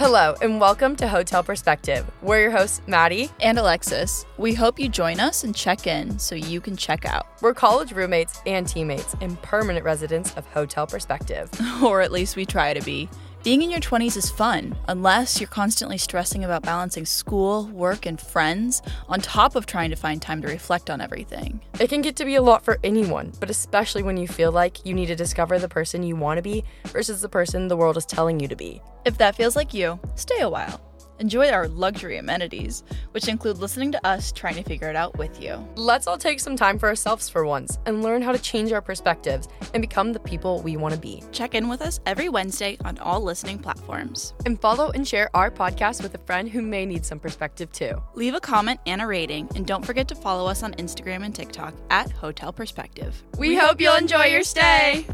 Hello, and welcome to Hotel Perspective. We're your hosts, Maddy and Alexis. We hope you join us and check in so you can check out. We're college roommates and teammates and permanent residents of Hotel Perspective. or at least we try to be. Being in your 20s is fun, unless you're constantly stressing about balancing school, work, and friends, on top of trying to find time to reflect on everything. It can get to be a lot for anyone, but especially when you feel like you need to discover the person you want to be versus the person the world is telling you to be. If that feels like you, stay a while. Enjoy our luxury amenities, which include listening to us trying to figure it out with you. Let's all take some time for ourselves for once and learn how to change our perspectives and become the people we want to be. Check in with us every Wednesday on all listening platforms. And follow and share our podcast with a friend who may need some perspective too. Leave a comment and a rating, and don't forget to follow us on Instagram and TikTok at Hotel Perspective. We, we hope you'll enjoy your stay.